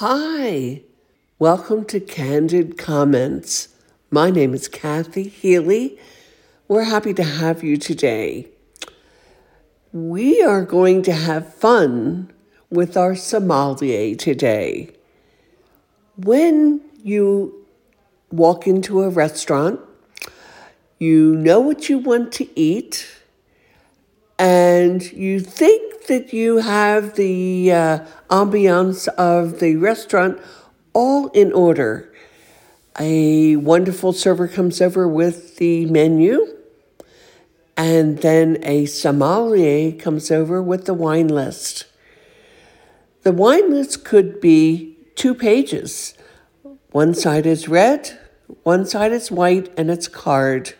Hi, welcome to Candid Comments. My name is Kathy Healy. We're happy to have you today. We are going to have fun with our sommelier today. When you walk into a restaurant, you know what you want to eat, and you think that you have the uh, ambiance of the restaurant all in order. A wonderful server comes over with the menu, and then a sommelier comes over with the wine list. The wine list could be two pages. One side is red, one side is white, and it's card.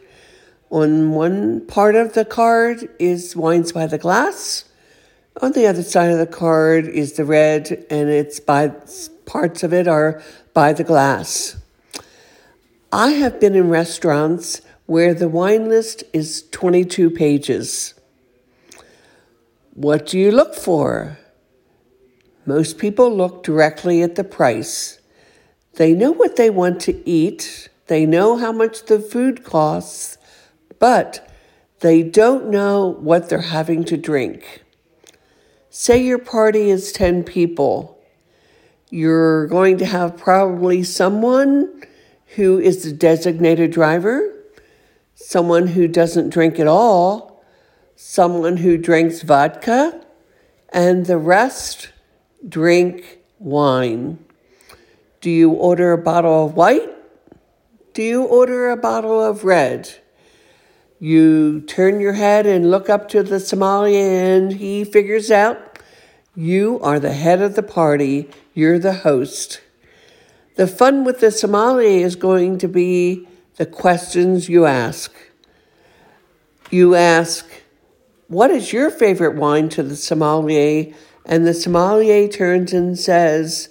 On one part of the card is wines by the glass. On the other side of the card is the red, and it's by parts of it are by the glass. I have been in restaurants where the wine list is 22 pages. What do you look for? Most people look directly at the price. They know what they want to eat, they know how much the food costs, but they don't know what they're having to drink. Say your party is 10 people. You're going to have probably someone who is the designated driver, someone who doesn't drink at all, someone who drinks vodka, and the rest drink wine. Do you order a bottle of white? Do you order a bottle of red? You turn your head and look up to the sommelier, and he figures out you are the head of the party, you're the host. The fun with the sommelier is going to be the questions you ask. You ask, What is your favorite wine to the sommelier? And the sommelier turns and says,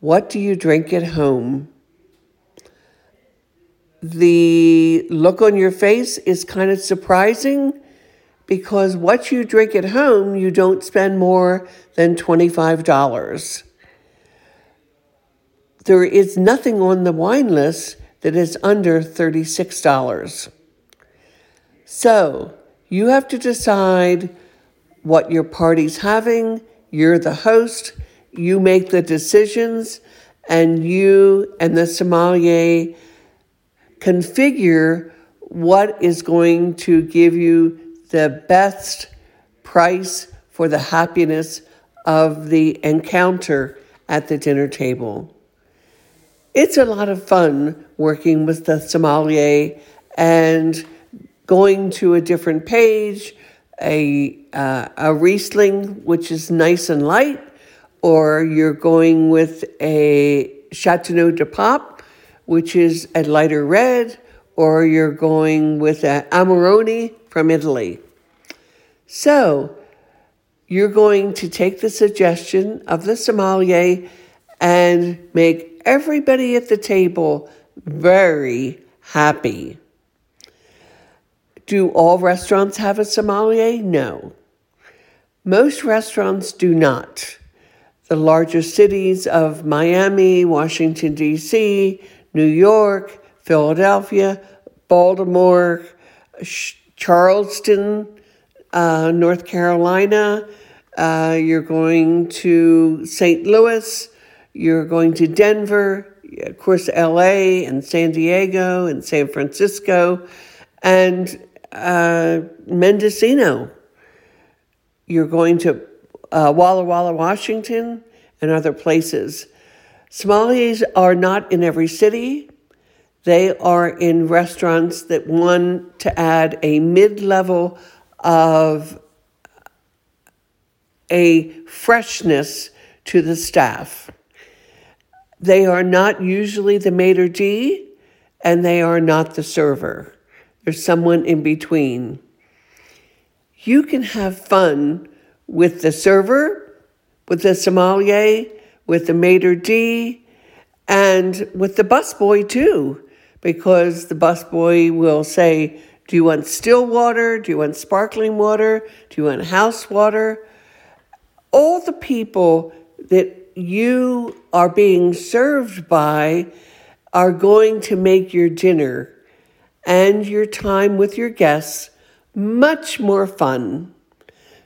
What do you drink at home? The look on your face is kind of surprising because what you drink at home, you don't spend more than $25 there is nothing on the wine list that is under $36. So you have to decide what your party's having. You're the host, you make the decisions, and you and the sommelier configure what is going to give you the best price for the happiness of the encounter at the dinner table. It's a lot of fun working with the sommelier and going to a different page, a, uh, a Riesling, which is nice and light, or you're going with a Chateau de Pop, which is a lighter red, or you're going with an Amarone from Italy. So, you're going to take the suggestion of the sommelier and make everybody at the table very happy. Do all restaurants have a sommelier? No. Most restaurants do not. The larger cities of Miami, Washington, D.C., New York, Philadelphia, Baltimore, Charleston, uh, North Carolina, uh, you're going to St. Louis, you're going to Denver, of course, LA and San Diego and San Francisco and uh, Mendocino. You're going to uh, Walla Walla, Washington, and other places. Sommeliers are not in every city. They are in restaurants that want to add a mid level of a freshness to the staff. They are not usually the maitre d' and they are not the server. There's someone in between. You can have fun with the server, with the sommelier, with the maitre d', and with the busboy too, because the busboy will say, Do you want still water? Do you want sparkling water? Do you want house water? All the people that you are being served by are going to make your dinner and your time with your guests much more fun.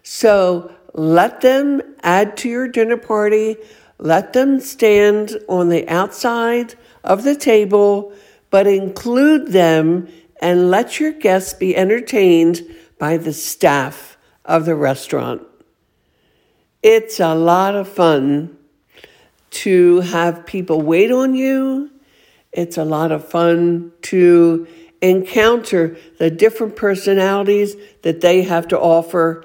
So let them add to your dinner party. Let them stand on the outside of the table, but include them and let your guests be entertained by the staff of the restaurant. It's a lot of fun to have people wait on you. It's a lot of fun to encounter the different personalities that they have to offer.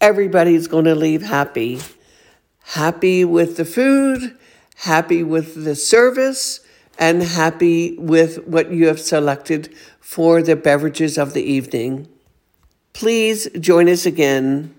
Everybody's going to leave happy. Happy with the food, happy with the service, and happy with what you have selected for the beverages of the evening. Please join us again